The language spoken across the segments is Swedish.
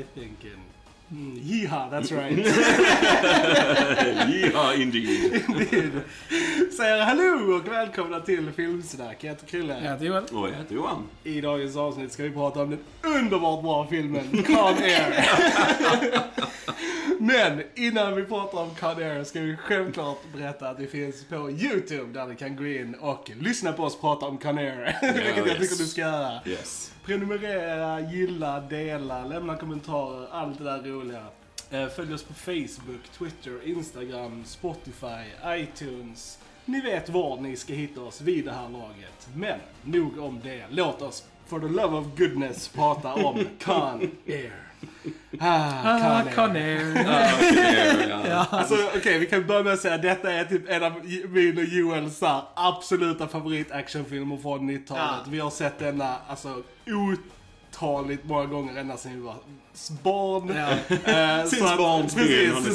Now what was I thinking? Mm, yeehaw, that's right. ja, indeed. Indeed. Säger hallå och välkomna till Filmsnack. Jag heter Chrille. Jag heter Joel. Och jag heter Johan. I dagens avsnitt ska vi prata om den underbart bra filmen Con Air. Men innan vi pratar om Con Air ska vi självklart berätta att det finns på YouTube där ni kan gå in och lyssna på oss prata om Con Air. Vilket jag yes. tycker du ska göra. Yes. Prenumerera, gilla, dela, lämna kommentarer, allt det där roliga. Eh, Följ oss på Facebook, Twitter, Instagram, Spotify, iTunes. Ni vet var ni ska hitta oss vid det här laget. Men nog om det. Låt oss, for the love of goodness, prata om Con Air. Ah, Ah, Con Con Air. Ja. Alltså okej, vi kan börja med att säga att detta är typ en av min och Joels här absoluta favoritactionfilmer från 90-talet. Ja. Vi har sett denna alltså otaligt många gånger ända sedan vi var barn. Ja. Eh, Since att- barnsben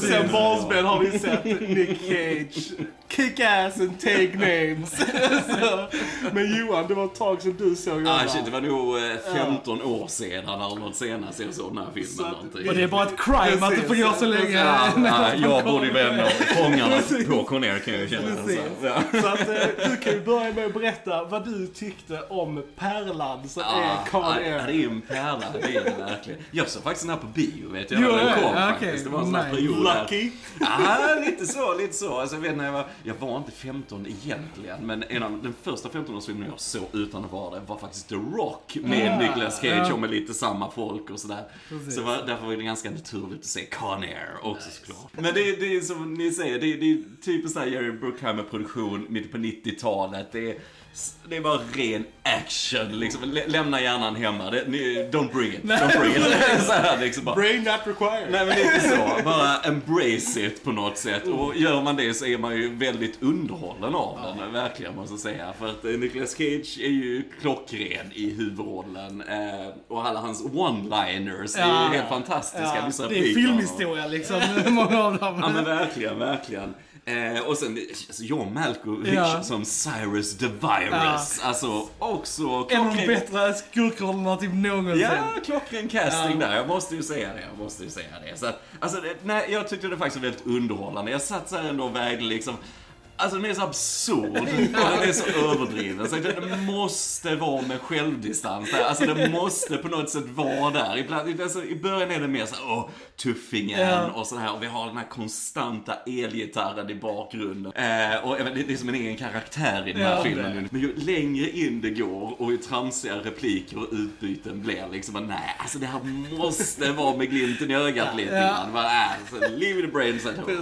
sen barnsben har vi sett Nick Cage, Kick Ass and Take Names. så, men Johan, det var ett tag sedan du såg den Ah, shit, det var nog eh, 15 år sedan eller något senast jag såg den här filmen. Så att- någonting. Och det är bara ett crime att det får gå så länge. Ja, ja, jag borde ju vara en av fångarna på Conair kan jag ju känna. Precis. Så, ja. Så att eh, du kan ju börja med att berätta vad du tyckte om Pärlan som är Con ja, Air. det är en pärla, det är det verkligen. Jag såg faktiskt den här på bio, vet jag. Jo, den ja, kom ja, faktiskt. Det var en sån här Nice. period. Lucky. Ja, lite så, lite så. Alltså, jag vet när jag var, jag var inte 15 egentligen, men en av den första 15-årsfilmen jag såg utan att vara det var faktiskt The Rock med Ah, Nicolas Cage ja. och med lite samma folk och sådär. Precis. Så var, därför var det ganska naturligt att se Con Air också såklart. Men det, är- det är som ni säger, det, är- det är typiskt såhär Jerry Bruckheimer-produktion mitt på 90-talet. Det är, det är bara ren action liksom. Lä- Lämna hjärnan hemma. Det, ni, don't bring it. Don't bring it. så här, liksom bara. Brain not required. Nej men lite så, bara embrace it på något sätt. Och gör man det så är man ju väldigt underhållen av den, verkligen måste jag säga. För att eh, Nicolas Cage är ju klockren i huvudrollen. Eh, och alla hans one-liners är Ja. ju helt fantastiska. Ja, det är filmhistoria liksom, många av dem. Ja men verkligen, verkligen. Eh, och sen alltså, John Malkovich Ja. som Cyrus the Virus. Alltså också En av de klockren. bättre skurkrollerna typ någonsin. Ja, klockren casting Ja. där. Jag måste ju säga det. Jag måste ju säga det. Så att, alltså, det, nej, jag tyckte det faktiskt var väldigt underhållande. Jag satt så här ändå och vägde liksom Alltså den är så absurd och den är så överdriven. Så det måste vara med självdistans där. Alltså det måste på något sätt vara där. Ibland, alltså, I början är det mer så åh, tuffingen Ja. och så här. Och vi har den här konstanta elgitarren i bakgrunden. Eh, och det är som en egen karaktär i den här Ja, filmen. Men ju längre in det går och ju tramsiga repliker och utbyten blir liksom, nej, alltså det här måste vara med glimten i ögat lite Ja. grann. Bara, äh, så leave the brains at home.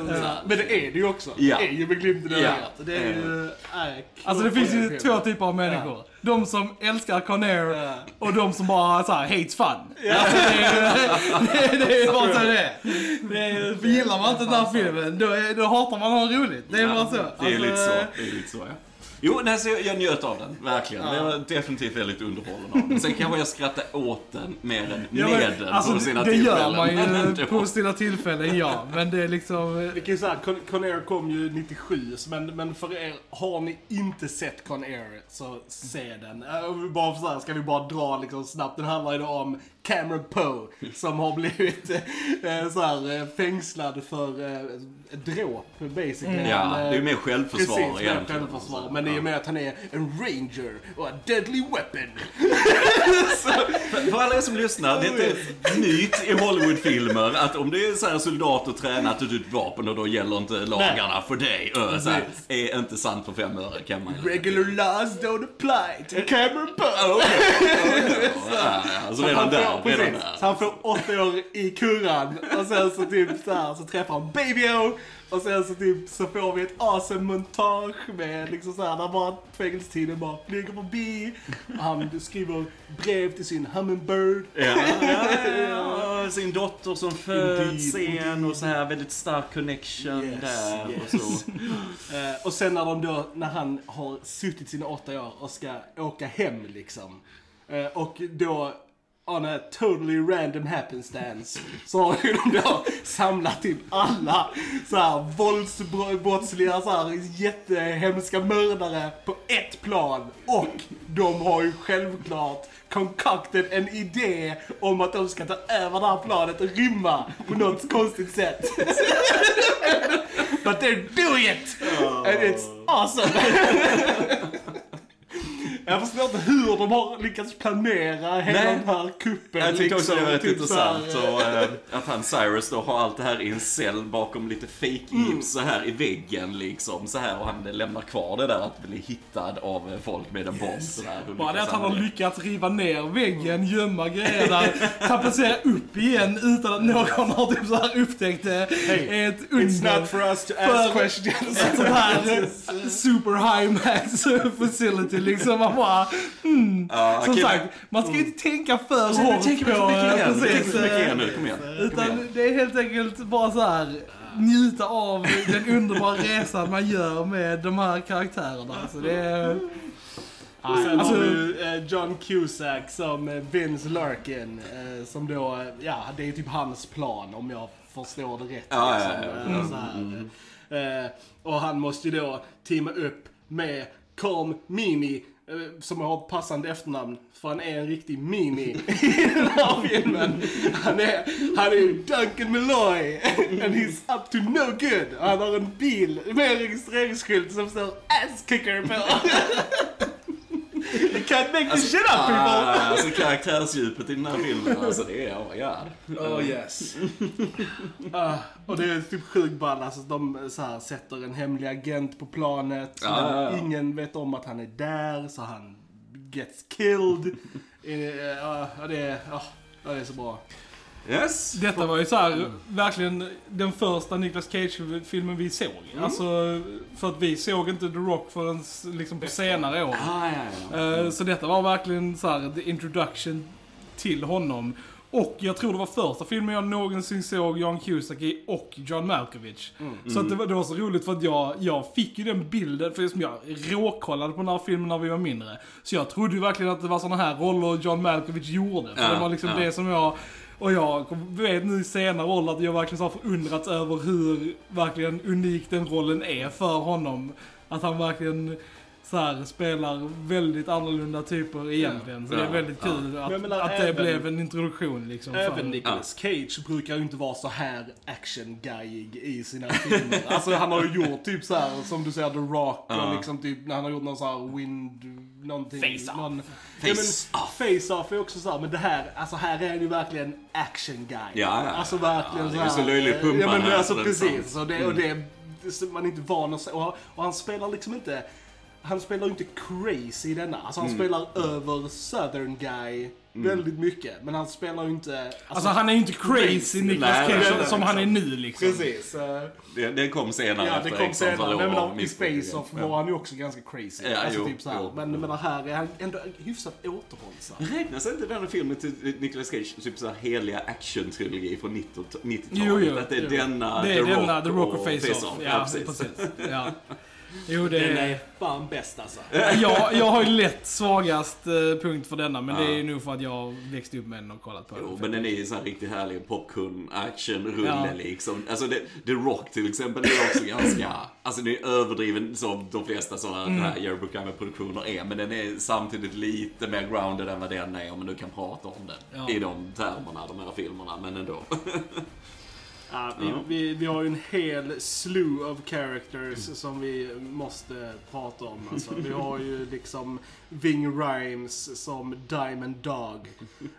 Men det är det ju också. Ja. Det är ju med glimten i Ja. Det är ju... Nej, Alltså det finns ju två typer av människor. De som älskar Con Air Ja. och de som bara såhär hates fun. Alltså, det, är, det, det är bara så det är. Det är. För gillar man inte den här filmen, då, är, då hatar man att ha roligt. Det är bara så. Det är Alltså, lite så. Det är lite så, ja. Jo, nej, så jag, jag njöt av den, verkligen. Jag var definitivt väldigt underhållen av den. Sen kanske jag skrattade åt den mer än Ja, med men, den alltså, på sina det tillfällen. gör man ju på sina tillfällen, ja. Men det är liksom... Vi kan ju säga, Con, Con Air kom ju 97, men, men för er, har ni inte sett Con Air så se den. Eh, Bara så här, ska vi bara dra liksom snabbt, den handlar ju då om Cameron Poe som har blivit eh, så här, eh, fängslad för eh, dråp basically. Mm. Ja, eh, det är ju mer självförsvar Precis, egentligen. självförsvar. Men i och med att han är en ranger och a deadly weapon. För, för alla er som lyssnar, det är inte myt i Hollywoodfilmer att om det är så här soldater tränat och du ett vapen och då gäller inte lagarna för dig. Ö, så här, är inte sant för fem öre kan man. Regular laws don't apply to Cameron Poe. Ja, ja, ja, så redan han där, precis, så han får åtta år i kurran och sen så typ så, här, så träffar han Baby O och sen så typ så får vi ett awesome montage med liksom så här där bara fängelsetiden bara flyger förbi. Han skriver brev till sin hummingbird. Ja, ja, ja, sin dotter som föds sen och så här väldigt stark connection Yes, där yes. och så. Eh, och sen när de då, när han har suttit sina åtta år och ska åka hem liksom. Eh, och då on a totally random happenstance så har ju de då samlat typ alla så här våldsbrottsliga så här jättehemska mördare på ett plan och de har ju självklart concocted en idé om att de ska ta över det här planet och rymma på något konstigt sätt. But they're doing it! And it's awesome! Jag förstår inte hur de har lyckats planera hela Nej. den här kuppen. Jag tyckte också det var rätt Typ intressant så här, och, eh, att han Cyrus då har allt det här i en cell bakom lite fake-gips så här i väggen liksom så här och han lämnar kvar det där att bli hittad av eh, folk med en bomb så där. och Bara det att han har lyckats riva ner väggen, gömma grejer där, tapetsera upp igen utan att någon har typ så här upptäckt det. Hey, ett It's under. not for us to ask För- questions. Ett sånt här super high max facility liksom. Bara, mm. Ja, Som killar- sagt, man ska ju inte tänka för Jag hårt tänker på... precis, för mycket igen nu, kom igen. Kom Utan igen. det är helt enkelt bara så här njuta av den underbara resan man gör med de här karaktärerna. Så det är... Och sen Alltså- har ju eh, John Cusack som eh, Vince Larkin. eh, Som då, ja det är typ hans plan om jag förstår det rätt. Ja, ja, liksom. ja. Eh, så här. Eh, Och han måste ju då teama upp med Calm Mini. Eh, Som har ett passande efternamn. För han är en riktig mini i den här filmen. Han är, han är Duncan Malloy. And he's up to no good. Han har en bil med en registreringsskylt som står ass kicker på. Can't make this shit up people! Ah, alltså karaktärsdjupet i den här filmen, alltså det är, oh my god. Oh yes. Ah, och det är typ sjukt ball, alltså de så här, sätter en hemlig agent på planet. Ja, ja. Ingen vet om att han är där, så han gets killed. Ja, ja, det, ja, det är så bra. Yes. Detta var ju så här, verkligen den första Nicolas Cage-filmen vi såg. Alltså, för att vi såg inte The Rock förrän liksom på senare år. Ah, ja, ja. Eh, Så detta var verkligen så här, the introduction till honom. Och jag tror det var första filmen jag någonsin såg John Cusack i och John Malkovich. Så att det, var, det var så roligt för att jag, jag fick ju den bilden, för som jag råkollade på den här filmen när vi var mindre. Så jag trodde ju verkligen att det var såna här roller John Malkovich gjorde. För Ja, det var liksom ja. det som jag... Och jag vet nu i senare ålder att jag verkligen så har förundrats över hur verkligen unik den rollen är för honom. Att han verkligen så här, spelar väldigt annorlunda typer egentligen. Så det är väldigt ja. kul att, menar, att det även- blev en introduktion liksom. för- Även Nicolas Cage brukar ju inte vara så här action-guyig i sina filmer. alltså han har ju gjort typ så här som du säger The Rock och liksom typ när han har gjort någon så här Wind, någonting. Face-Off. Någon, Face ja, men, Face-Off är också så här, men det här, alltså här är han ju verkligen action-guy. Ja, ja. Alltså verkligen Ja, det så är här. så löjligt pumpad Ja men här, alltså så det är precis. Och det, och det, det, man är inte van att se. Och, och han spelar liksom inte han spelar ju inte crazy i denna. Alltså han Mm. spelar över Southern guy väldigt mycket. Men han spelar ju inte... Alltså han är ju inte crazy Nicolas Cage som, nej, som han är liksom. nu liksom. Precis. eh, Det, det kom senare ja, det efter kom senare. Men, i. Space Off var han ju också ganska crazy. Ja, alltså, jo, typ så här. jo. Men, men här är han ändå hyfsat återhållsam. Räknas inte den här filmen till Nicolas Cage typ så här heliga action-trilogi från 90 90-talet? Jo, jo, att det är jo. denna, Det är The denna Rock The Rock och och Face-Off. Ja, precis. Ja. Jo, det Den är... fan bäst alltså. Jag, jag har ju lätt svagast eh, punkt för denna, men det är Ja. ju nog för att jag växte upp med den och kollat på den. Jo, men den är ju så här riktigt härlig popcorn-action-rulle Ja. liksom. Alltså det, The Rock till exempel är också ganska, alltså det är överdriven som de flesta sådana Mm. här Jerry Bruckheimer-produktioner är. Men den är samtidigt lite mer grounded än vad den är om man nu kan prata om den. Ja. I de termerna, de här filmerna, men ändå. Ja, vi, Ja. vi, vi har ju en hel slew of characters som vi måste prata om. Alltså, vi har ju liksom Ving Rhymes som Diamond Dog.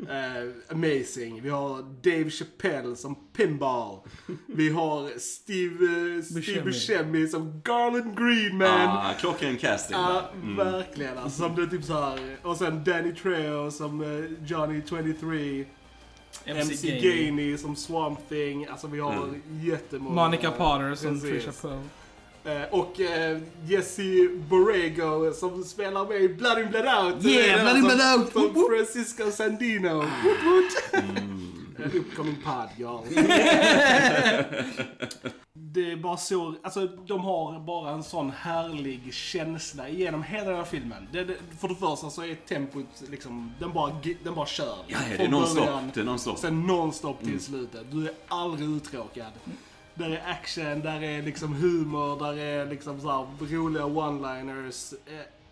Eh, amazing. Vi har Dave Chappelle som Pinball. Vi har Steve, eh, Steve Buscemi. Buscemi som Garland Green Man. Ah, klockren casting. Ja, verkligen. Alltså, som det är typ så här. Och sen Danny Trejo som eh, Johnny 23. MC Gainey som Swamp Thing. Alltså vi har Mm. jättemånga. Monica Potter som Precis. Trisha Pearl. Eh, och eh, Jesse Borrego som spelar med i Blood In Blood Out. Yeah, Blood In Blood Out. Som. Francisco Sandino. Woot. Eh, Upcoming pod, ja. Det är bara så, alltså de har bara en sån härlig känsla genom hela den här filmen. Det, det, för det första så är tempot liksom, den bara, den bara kör. Ja, det är nonstop. Det är nonstop. Sen nonstop till slutet. Du är aldrig uttråkad. Där är action, där är liksom humor, där är liksom så här roliga one-liners.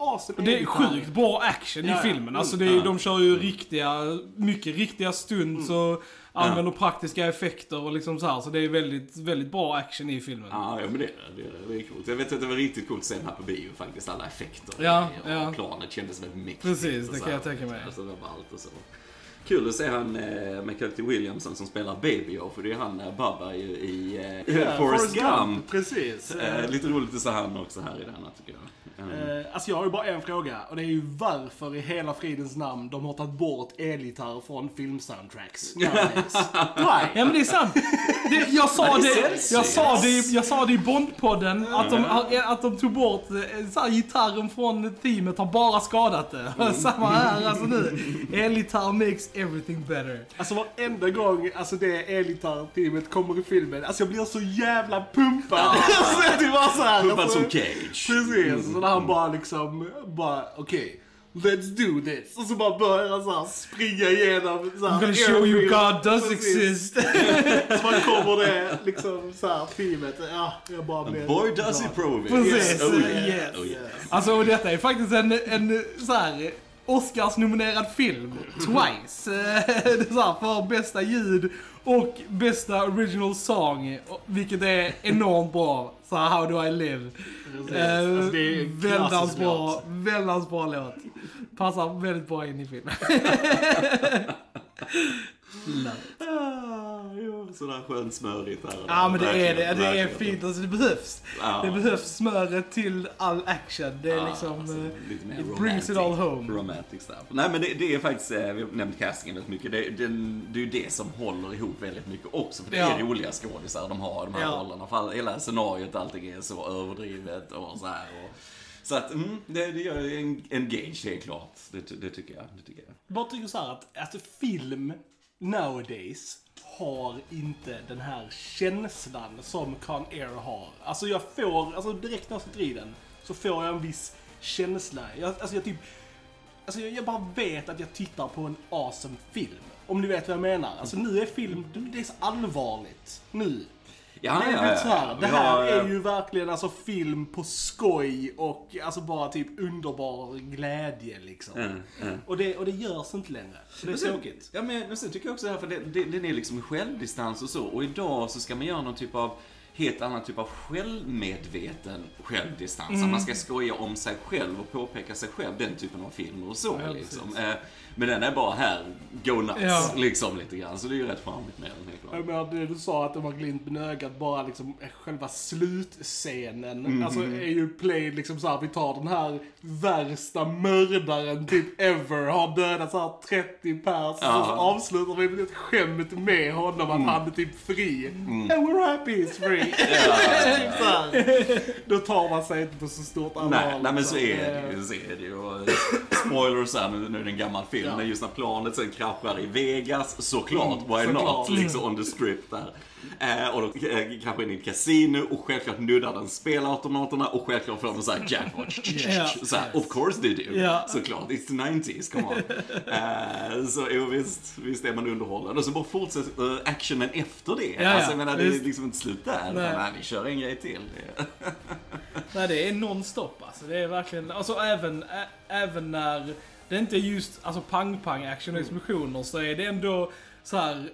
Awesome Och det är sjukt bra action Ja, i ja. filmen. Alltså det är, Mm. de kör ju riktiga, mycket riktiga stunts Mm. och använder praktiska effekter och liksom så här. Så det är väldigt, väldigt bra action i filmen. Ja, ja men det, det, det är coolt. Jag vet att det var riktigt coolt att se den här på bio faktiskt. Alla effekter. Ja, och ja. Planet kändes väldigt mäktigt. Precis, och det kan här. jag tänka mig. Alltså, det var allt och så. Kul att se han eh, McCarthy Williamson som spelar Baby O, för det är han eh, Bubba i, i eh, Ja, Forrest Gump. Precis. Eh, lite roligt att se han också här i denna tycker jag. Mm. Eh, alltså jag har ju bara en fråga och det är ju varför i hela fridens namn de har tagit bort elgitarr från filmsoundtracks. Why? Ja men det är sant. Det, jag, sa Ja, det jag, sa det, jag sa det i Bondpodden, att de, att de tog bort eh, så här, gitarren från teamet har bara skadat det. Mm. Samma här alltså nu. Elgitarr makes everything better. Alltså varenda gång alltså det elgitarrteamet kommer i filmen, alltså jag blir så jävla pumpad. alltså, det var så här, Pumpad alltså, som Cage. Precis, så han bara liksom, bara okej. Let's do this! Och så bara börjar han såhär springa igenom så här, I'm gonna show you. God does Precis. exist. Så man kommer det liksom såhär teamet, ja, jag bara blir Boy does glad. he prove it. Precis, Oh yeah. yes. Oh, yeah. Alltså och detta är faktiskt en, en så här Oscars-nominerad film. Twice. Eh, det är så här, för bästa ljud och bästa original song. Vilket är enormt bra. Så här, How do I live. Eh, Alltså, Väldans bra, väldans bra låt. Passar väldigt bra in i filmen. Ah, sådär skönt smörigt här. Ja men det är det, det är fint. Alltså det behövs. Ja. Det behövs smöret till all action. Det är Ja, liksom... alltså, eh, lite mer it brings it all home. Romantic stuff. Nej men det, det är faktiskt, eh, vi har nämnt castingen väldigt mycket. Det, den, det är ju det som håller ihop väldigt mycket också. För det Ja. är roliga skådisar de har, de här Ja. rollerna. För all- hela scenariot, allting är så överdrivet och så här. Och, så att, mm, det, det gör ju en, en gage helt klart. Det, det tycker jag. Det tycker jag. bara tycker så här att, att film nowadays har inte den här känslan som Con Air har. Alltså jag får, alltså direkt när jag sitter i den så får jag en viss känsla. Jag, alltså jag typ, alltså jag, jag bara vet att jag tittar på en awesome film. Om ni vet vad jag menar. Alltså nu är film, det är så allvarligt. Nu. Ja, det är lite så här, det här är ju verkligen alltså film på skoj och alltså bara typ underbar glädje liksom. Mm, mm. Och, det, och det görs inte längre. Så det är sen- tråkigt. Ja men, men sen tycker jag också det här, för det, det, den är liksom självdistans och så. Och idag så ska man göra någon typ av helt annan typ av självmedveten självdistans. Mm. Att man ska skoja om sig själv och påpeka sig själv, den typen av filmer och så. Ja, liksom. Eh, Men den är bara här, go nuts, Ja. liksom lite grann. Så det är ju rätt charmigt med den, helt klart. Jag menar, det du sa att det var glint med ögat, bara liksom själva slutscenen. Mhm. Alltså är ju played liksom så här, vi tar den här värsta mördaren typ ever, har dödat så här 30 pers. Ja. Mm. Och så avslutar vi med ett skämt med honom att han är typ fri. And we're happy he's free. Här. Då tar man sig inte på så stort allvar. Nej, nej men så liksom. är det ju. Så är det ju. Och, Spoilers här, nu, nu är det en gammal film, Ja. men just när planet sen kraschar i Vegas, såklart, why såklart. not, liksom on the strip där. Eh, och då eh, kanske in i ett kasino och självklart nuddar den spelautomaterna och självklart får de såhär jackpot. Ja. Så här, of course they do. Ja. Såklart, it's the 90s, come on. Eh, så jo, visst, visst är man underhållen. Och så bara fortsätter eh, actionen efter det. ja, alltså jag menar, det är liksom inte slut där. Nej. Nej. Vi kör en grej till. Nej, det är non-stop alltså. Det är verkligen, alltså även, ä, även när det inte är just alltså pang-pang action och explosioner så är det ändå så här,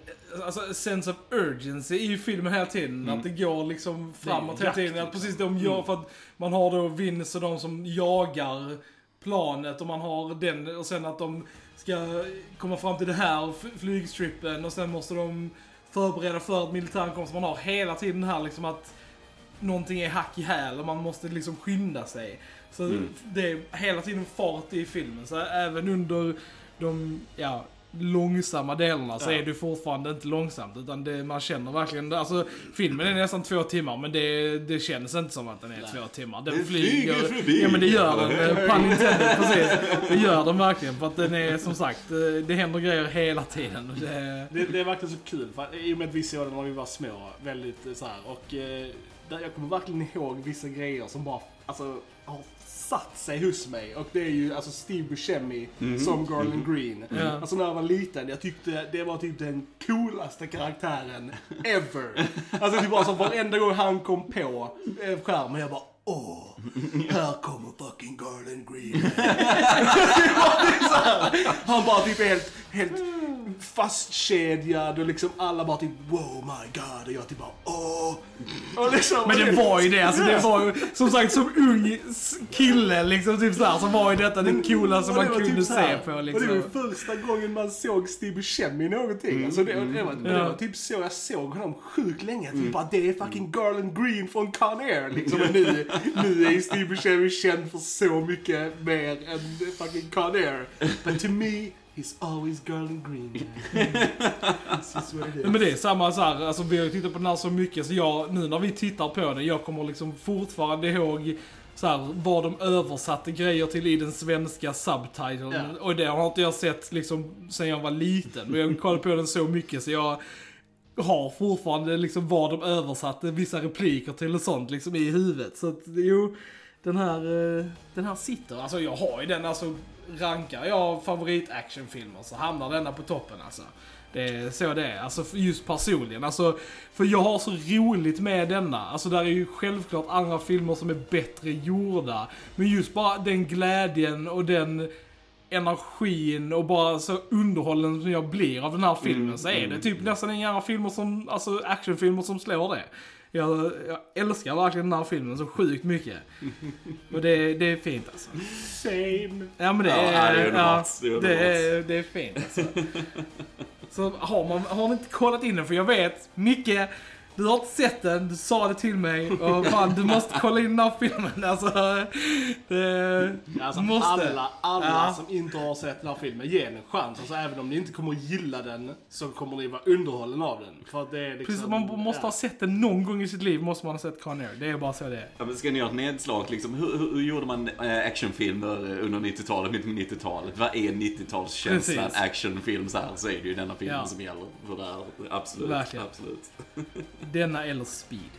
alltså sense of urgency i filmen hela tiden. Att det går liksom framåt hela tiden. Att liksom. precis de gör för att man har då Vince och de som jagar planet och man har den och sen att de ska komma fram till det här flygstrippen och sen måste de förbereda för att. Så man har hela tiden här liksom att någonting är hack i häl och man måste liksom skynda sig. Så Mm. det är hela tiden fart i filmen. Så även under de, ja, långsamma delarna så Ja. är det fortfarande inte långsamt. Utan det, man känner verkligen, alltså filmen är nästan två timmar men det, det känns inte som att den är två timmar. Den, Den flyger förbi. Ja men det gör den, eh, pun intended, precis. Det gör den verkligen för att den är som sagt, eh, det händer grejer hela tiden. och Det, Det, det är verkligen så kul, för i och med att vi såg den när vi var små, väldigt eh, så här, och jag kommer verkligen ihåg vissa grejer som bara, alltså, har satt sig hos mig. Och det är ju alltså Steve Buscemi som Garland Green. Ja. Alltså när jag var liten, jag tyckte det var typ den coolaste karaktären ever. Alltså var som varenda gång han kom på eh, skärmen, jag bara Åh, här kommer fucking Garland Green. Typ här. Han bara typ helt, helt fastkedjad och liksom alla bara typ wow my god och jag typ bara åh. Och liksom, men det var ju det, alltså det var ju som sagt som ung kille liksom typ såhär så var ju detta det coolaste man det var kunde typ se på Och det liksom. var ju första gången man såg Steve Buscemi i någonting. Alltså det, det, var, det Ja. var typ så jag såg honom sjukt länge. Typ bara det är fucking Garland Green från Con Air liksom. Och nu, nu är Steve Buscemi känd för så mycket mer än fucking Con Air. But to me, he's always Green. Is what it is. Men det är samma så här, alltså vi har ju tittat på den här så mycket så jag, nu när vi tittar på den, jag kommer liksom fortfarande ihåg så här, vad de översatte grejer till i den svenska subtiteln. Ja. Och det har inte jag sett liksom sen jag var liten. Men jag kollade på den så mycket så jag har fortfarande liksom vad de översatte vissa repliker till och sånt liksom i huvudet. Så att jo, den här, eh, den här sitter. Alltså jag har ju den, alltså rankar jag favorit actionfilmer så hamnar denna på toppen alltså. Det är så det är, alltså just personligen. Alltså, för jag har så roligt med denna. Alltså där är ju självklart andra filmer som är bättre gjorda. Men just bara den glädjen och den energin och bara så underhållen som jag blir av den här filmen så är det typ nästan inga andra filmer som, alltså actionfilmer som slår det. Jag, jag älskar verkligen den här filmen så sjukt mycket. Och det, det är fint alltså. Same. Ja men det Ja, är, det är underbart. ja, Det är det, underbart. är, det är fint alltså. Så har man, har man inte kollat in den, för jag vet, Micke, du har inte sett den, du sa det till mig och fan du måste kolla in den här filmen alltså. Det, Alltså måste. alla, alla Ja. som inte har sett den här filmen, ge den en chans. Alltså även om ni inte kommer att gilla den, så kommer ni vara underhållen av den. För det är liksom... Precis, man måste ha sett den någon gång i sitt liv, måste man ha sett Con Air. Det är bara så det är. Ja, men ska ni göra ett nedslag liksom? Hur, hur, hur gjorde man eh, actionfilmer under 90-talet, mitt 90-talet? Vad är 90-talskänslan? Precis. Actionfilm så här, så är det ju denna filmen Ja. som gäller för det här. Absolut. Verkligen. Absolut. Denna eller Speed.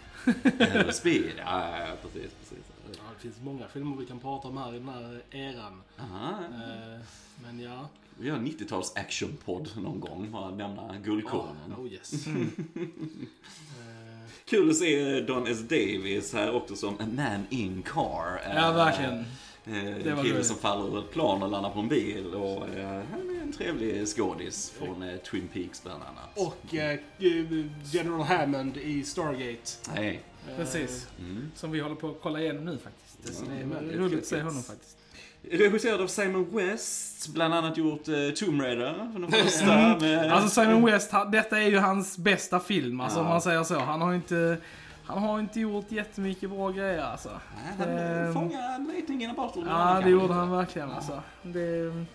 Eller Speed, ja, ja, ja, precis, precis. Ja, det finns många filmer vi kan prata om här i den här eran. Aha. Eh, men ja. Vi gör en 90-tals actionpodd någon gång, bara nämna guldkornen. Oh, oh yes. Eh, Kul att se Don S. Davis här också som a man in car. Ja, verkligen. Eh, Det en var kille som faller ur ett plan och landar på en bil. Och han är en trevlig skådis från eh, Twin Peaks bland annat. och eh, General Hammond i Stargate. Nej. Eh, Precis. Mm. Som vi håller på att kolla igenom nu faktiskt. Så det är Mm, roligt att se honom faktiskt. Regisserad av Simon West, bland annat gjort eh, Tomb Raider, för den första. Med, Alltså Simon West, han, detta är ju hans bästa film, alltså Ja. om man säger så. Han har inte, han har inte gjort jättemycket bra grejer alltså. Nej, han Ehm. fångade en rating in apostel. Ja, det gjorde han verkligen alltså. Det,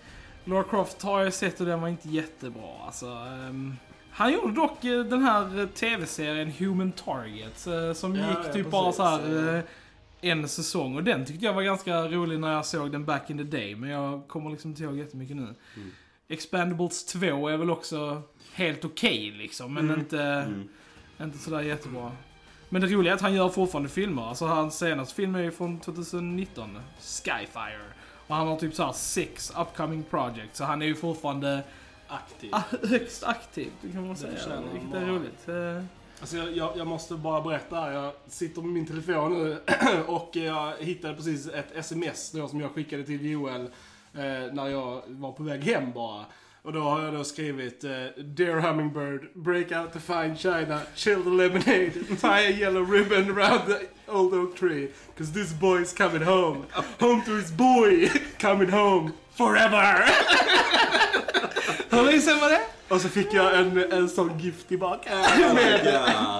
Lara Croft har jag sett och den var inte jättebra alltså. Ehm, han gjorde dock eh, den här eh, tv-serien Human Target eh, som Ja, gick ja, typ bara precis. så här eh, en säsong och den tyckte jag var ganska rolig när jag såg den back in the day men jag kommer liksom inte ihåg jättemycket nu. Mm. Expandables 2 är väl också helt okej liksom men inte, Mm. inte sådär jättebra. Men det roliga är att han gör fortfarande filmer. Alltså hans senaste film är ju från 2019, Skyfire. Och han har typ såhär sex upcoming projects, så han är ju fortfarande Aktiv. ah, högst aktiv, det kan man Det säga. han Vilket är roligt. Eh, Alltså jag, jag, jag måste bara berätta här. Jag sitter med min telefon nu och jag hittade precis ett sms då som jag skickade till Joel eh, när jag var på väg hem bara. Och då har jag då skrivit eh, Dear Hummingbird, break out the fine china, chill the lemonade, tie a yellow ribbon around the old oak tree. Cause this boy's coming home. Home to his boy, coming home forever. Hur länge sedan var det? Och så fick jag en, en sån gift tillbaka. Med,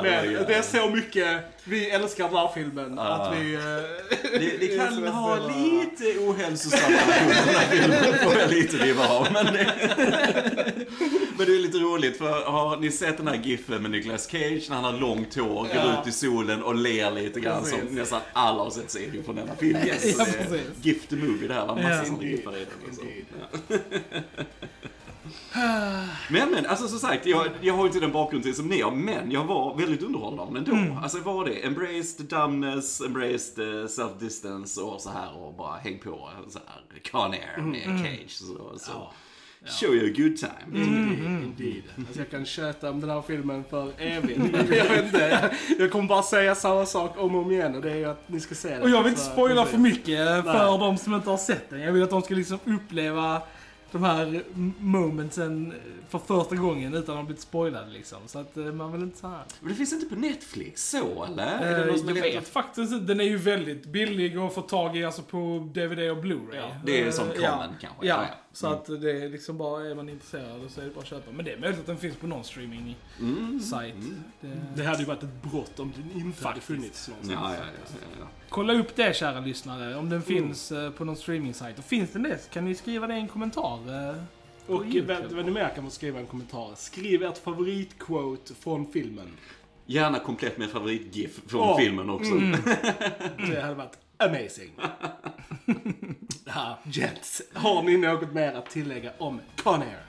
med, det är så mycket, vi älskar den här filmen. Att vi... eh, Det, det kan ha lite ohälsosamma relationer, den här filmen får jag lite vibbar av. Men det, Men det är lite roligt, för har ni sett den här giffen med Nicolas Cage när han har långt hår, går Ja. ut i solen och ler lite grann Precis. som nästan alla har sett serien från denna film. Yes, Ja. Gift movie det här, var massa Ja. sådana giffar i den. Men men, alltså som sagt, jag, jag har inte den bakgrunden som ni har, men jag var väldigt underhållen av den ändå. Mm. Alltså var det? Embrace the dumbness, embrace the self-distance och så här och bara häng på så här Con Air med Mm. Cage. Så, så. Ja. Show you a good time. Mm. Indeed. Alltså jag kan köta om den här filmen för evigt. Jag vet inte. Jag, kommer bara säga samma sak om och om igen och det är ju att ni ska se den. Och jag vill inte spoila för mycket för Nej. de som inte har sett den. Jag vill att de ska liksom uppleva de här momentsen för första gången utan att ha blivit spoilade liksom. Så att eh, man vill inte så här. Men det finns inte på Netflix så eller? Är det Eh, jag är vet att- faktiskt inte. Den är ju väldigt billig att få tag i alltså på DVD och Blu-ray. Ja, det är Eh, som ja. common kanske. Ja, Ja, ja. så att det är liksom bara, är man intresserad så är det bara att köpa. Men det är möjligt att den finns på någon streaming Mm. sajt. Det... Det hade ju varit ett brott om den inte hade funnits Ja, någonstans. ja, ja, ja, ja. Kolla upp det kära lyssnare, om den finns eh, på någon streaming-sajt. Och finns den det så kan ni skriva det i en kommentar. eh. Och vad, ni mer kan få skriva en kommentar. Skriv ert favoritquote från filmen. Gärna komplett med favorit-GIF från Åh. filmen också. Mm. Det hade varit amazing. ja, gents. Har ni något mer att tillägga om Con Air?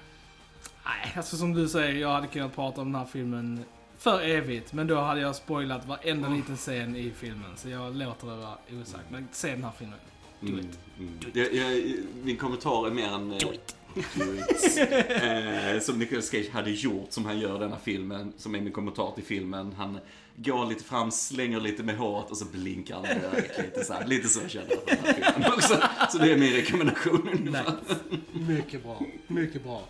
Nej, alltså som du säger, jag hade kunnat prata om den här filmen för evigt. Men då hade jag spoilat varenda liten scen i filmen. Så jag låter det vara osagt. Men se den här filmen. Do Mm, it. mm. Jag, jag, min kommentar är mer en... Do it. Do it. eh, som Nicolas Cage hade gjort, som han gör i denna filmen, som är min kommentar till filmen. Han går lite fram, slänger lite med håret och så blinkar han ögat lite så här. Lite så känner jag för den här filmen också. Så det är min rekommendation ungefär. Mycket bra. Mycket bra.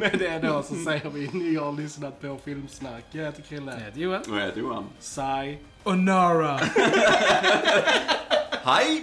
Med det då så säger vi ni har lyssnat på Filmsnack. Jag heter Krille. Det är Joel. Och jag heter Johan. Sai. Och Nara. Hej!